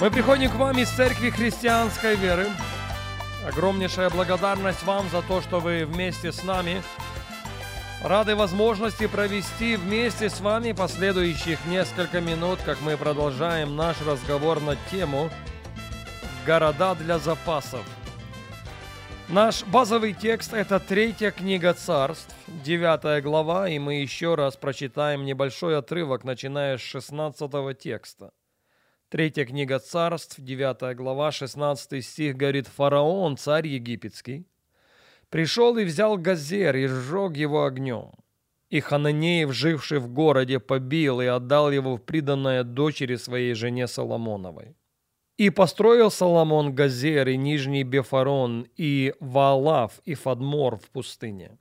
Мы приходим к вам из Церкви Христианской Веры. Огромнейшая благодарность вам за то, что вы вместе с нами. Рады возможности провести вместе с вами последующих несколько минут, как мы продолжаем наш разговор на тему «Города для запасов». Наш базовый текст – это третья книга царств, девятая глава, и мы еще раз прочитаем небольшой отрывок, начиная с 16 текста. Третья книга царств, девятая глава, 16 стих говорит «Фараон, царь египетский, пришел и взял газер и сжег его огнем. И Хананеев, живший в городе, побил и отдал его в приданное дочери своей жене Соломоновой. И построил Соломон Газер и Нижний Бефарон, и Ваалаф, и Фадмор в пустыне,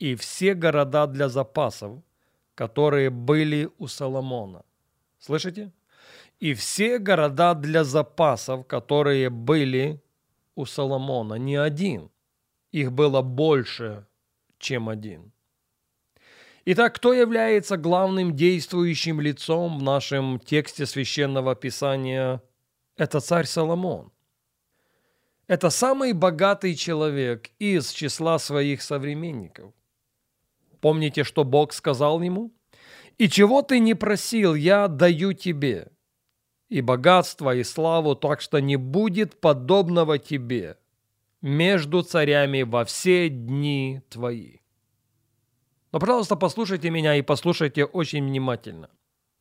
и все города для запасов, которые были у Соломона. Слышите? И все города для запасов, которые были у Соломона, не один. Их было больше, чем один. Итак, кто является главным действующим лицом в нашем тексте священного писания – это царь Соломон. Это самый богатый человек из числа своих современников. Помните, что Бог сказал ему? «И чего ты не просил, я даю тебе, и богатство, и славу, так что не будет подобного тебе между царями во все дни твои». Но, пожалуйста, послушайте меня и послушайте очень внимательно.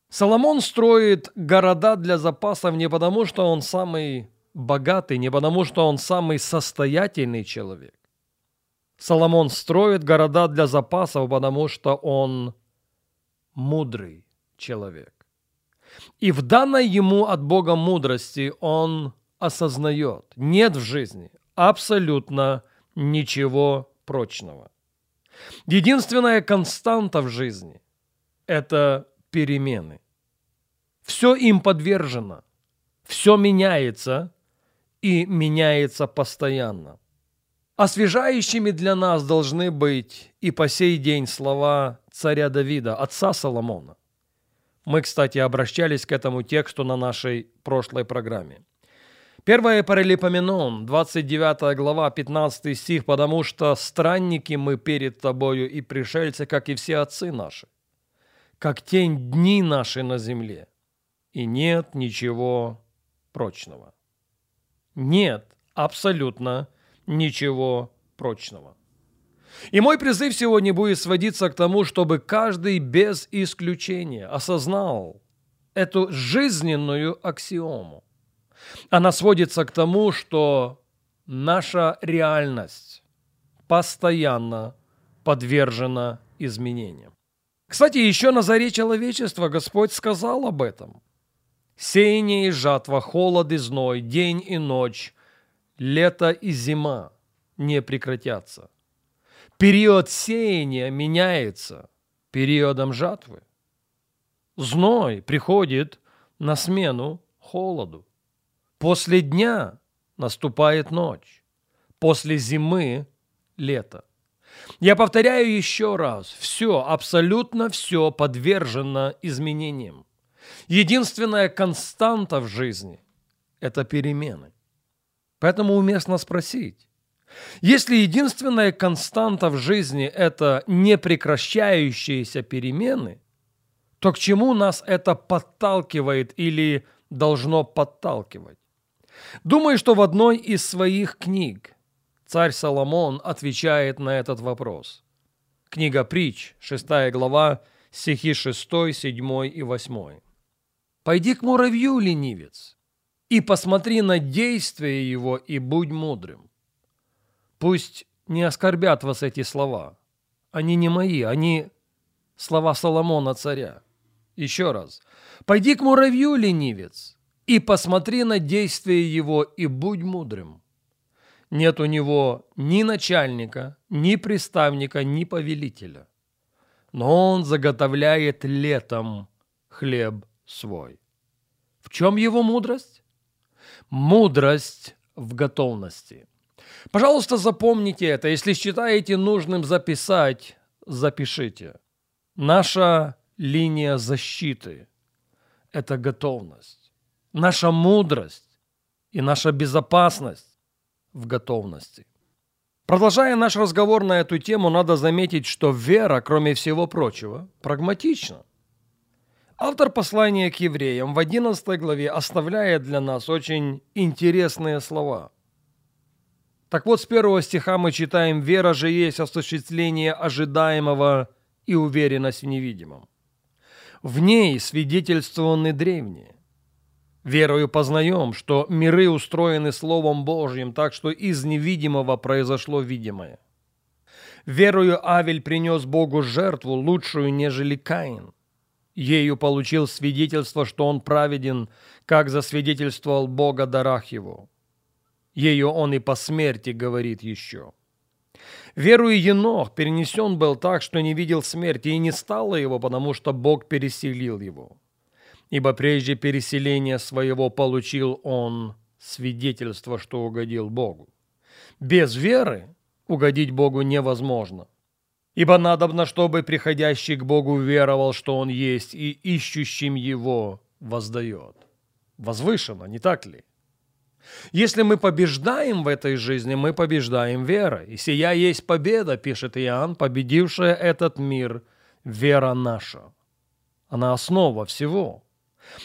Соломон строит города для запасов не потому, что он самый богатый, не потому, что он самый состоятельный человек. Соломон строит города для запасов, потому что он мудрый человек. И в данной ему от Бога мудрости он осознает, нет в жизни абсолютно ничего прочного. Единственная константа в жизни – это перемены. Все им подвержено, все меняется и меняется постоянно. Освежающими для нас должны быть и по сей день слова царя Давида, отца Соломона. Мы, кстати, обращались к этому тексту на нашей прошлой программе. Первое Паралипоменон, 29 глава, 15 стих, «Потому что странники мы перед тобою и пришельцы, как и все отцы наши как тень дни наши на земле, и нет ничего прочного. Нет абсолютно ничего прочного. И мой призыв сегодня будет сводиться к тому, чтобы каждый без исключения осознал эту жизненную аксиому. Она сводится к тому, что наша реальность постоянно подвержена изменениям. Кстати, еще на заре человечества Господь сказал об этом. Сеяние и жатва, холод и зной, день и ночь, лето и зима не прекратятся. Период сеяния меняется периодом жатвы. Зной приходит на смену холоду. После дня наступает ночь. После зимы – лето. Я повторяю еще раз, все, абсолютно все подвержено изменениям. Единственная константа в жизни – это перемены. Поэтому уместно спросить, если единственная константа в жизни – это непрекращающиеся перемены, то к чему нас это подталкивает или должно подталкивать? Думаю, что в одной из своих книг Царь Соломон отвечает на этот вопрос. Книга Притч, 6 глава, стихи 6, 7 и 8. «Пойди к муравью, ленивец, и посмотри на действия его, и будь мудрым. Пусть не оскорбят вас эти слова. Они не мои, они слова Соломона царя. Еще раз. «Пойди к муравью, ленивец, и посмотри на действие его, и будь мудрым. Нет у него ни начальника, ни приставника, ни повелителя. Но он заготовляет летом хлеб свой. В чем его мудрость? Мудрость в готовности. Пожалуйста, запомните это. Если считаете нужным записать, запишите. Наша линия защиты – это готовность. Наша мудрость и наша безопасность в готовности. Продолжая наш разговор на эту тему, надо заметить, что вера, кроме всего прочего, прагматична. Автор послания к евреям в 11 главе оставляет для нас очень интересные слова. Так вот, с первого стиха мы читаем «Вера же есть осуществление ожидаемого и уверенность в невидимом». В ней свидетельствованы древние. Верою познаем, что миры устроены Словом Божьим, так что из невидимого произошло видимое. Верою Авель принес Богу жертву, лучшую, нежели Каин. Ею получил свидетельство, что он праведен, как засвидетельствовал Бога дарах его. Ею он и по смерти говорит еще. Верую Енох перенесен был так, что не видел смерти, и не стало его, потому что Бог переселил его. Ибо прежде переселения своего получил он свидетельство, что угодил Богу. Без веры угодить Богу невозможно. Ибо надобно, чтобы приходящий к Богу веровал, что Он есть, и ищущим Его воздает. Возвышенно, не так ли? Если мы побеждаем в этой жизни, мы побеждаем верой. И сия есть победа, пишет Иоанн, победившая этот мир, вера наша. Она основа всего.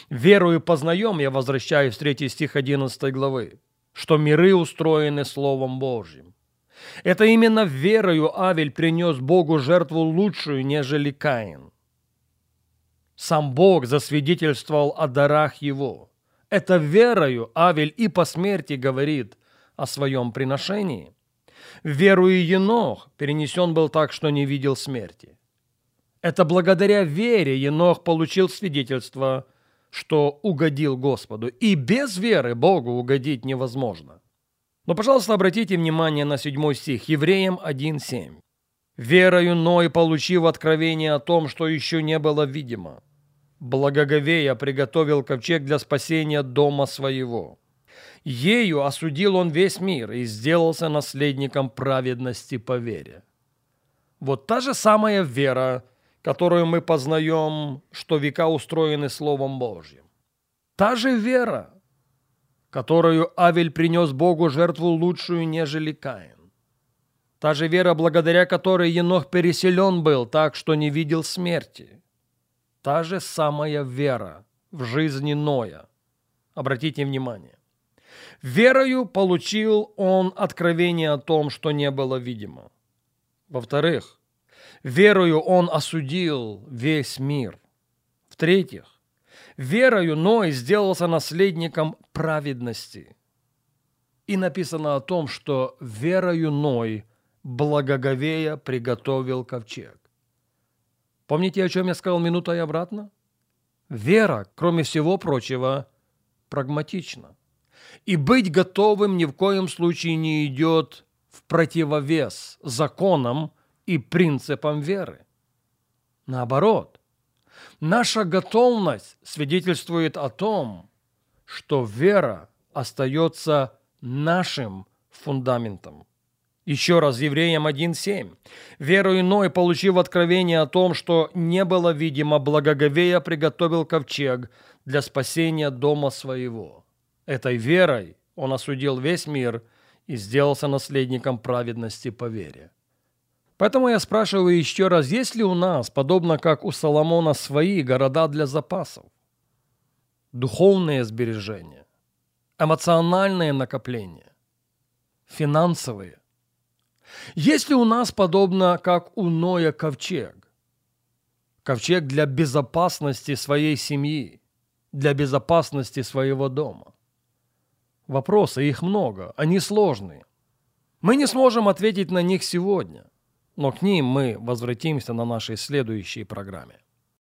Верую познаем, я возвращаюсь в 3 стих 11 главы, что миры устроены Словом Божьим. Это именно верою Авель принес Богу жертву лучшую, нежели Каин. Сам Бог засвидетельствовал о дарах его – это верою Авель и по смерти говорит о своем приношении. Верую Енох перенесен был так, что не видел смерти. Это благодаря вере Енох получил свидетельство, что угодил Господу. И без веры Богу угодить невозможно. Но, пожалуйста, обратите внимание на седьмой стих, Евреям 1.7. «Верою Ной, получив откровение о том, что еще не было видимо, благоговея приготовил ковчег для спасения дома своего. Ею осудил он весь мир и сделался наследником праведности по вере. Вот та же самая вера, которую мы познаем, что века устроены Словом Божьим. Та же вера, которую Авель принес Богу жертву лучшую, нежели Каин. Та же вера, благодаря которой Енох переселен был так, что не видел смерти. Та же самая вера в жизни Ноя. Обратите внимание. Верою получил он откровение о том, что не было видимо. Во-вторых, верою он осудил весь мир. В-третьих, верою Ной сделался наследником праведности. И написано о том, что верою Ной благоговея приготовил ковчег. Помните, о чем я сказал минутой обратно? Вера, кроме всего прочего, прагматична. И быть готовым ни в коем случае не идет в противовес законам и принципам веры. Наоборот, наша готовность свидетельствует о том, что вера остается нашим фундаментом. Еще раз, Евреям 1.7. «Веру иной, получив откровение о том, что не было видимо, благоговея приготовил ковчег для спасения дома своего. Этой верой он осудил весь мир и сделался наследником праведности по вере». Поэтому я спрашиваю еще раз, есть ли у нас, подобно как у Соломона, свои города для запасов? Духовные сбережения, эмоциональные накопления, финансовые – есть ли у нас подобно, как у Ноя, ковчег? Ковчег для безопасности своей семьи, для безопасности своего дома. Вопросы, их много, они сложные. Мы не сможем ответить на них сегодня, но к ним мы возвратимся на нашей следующей программе.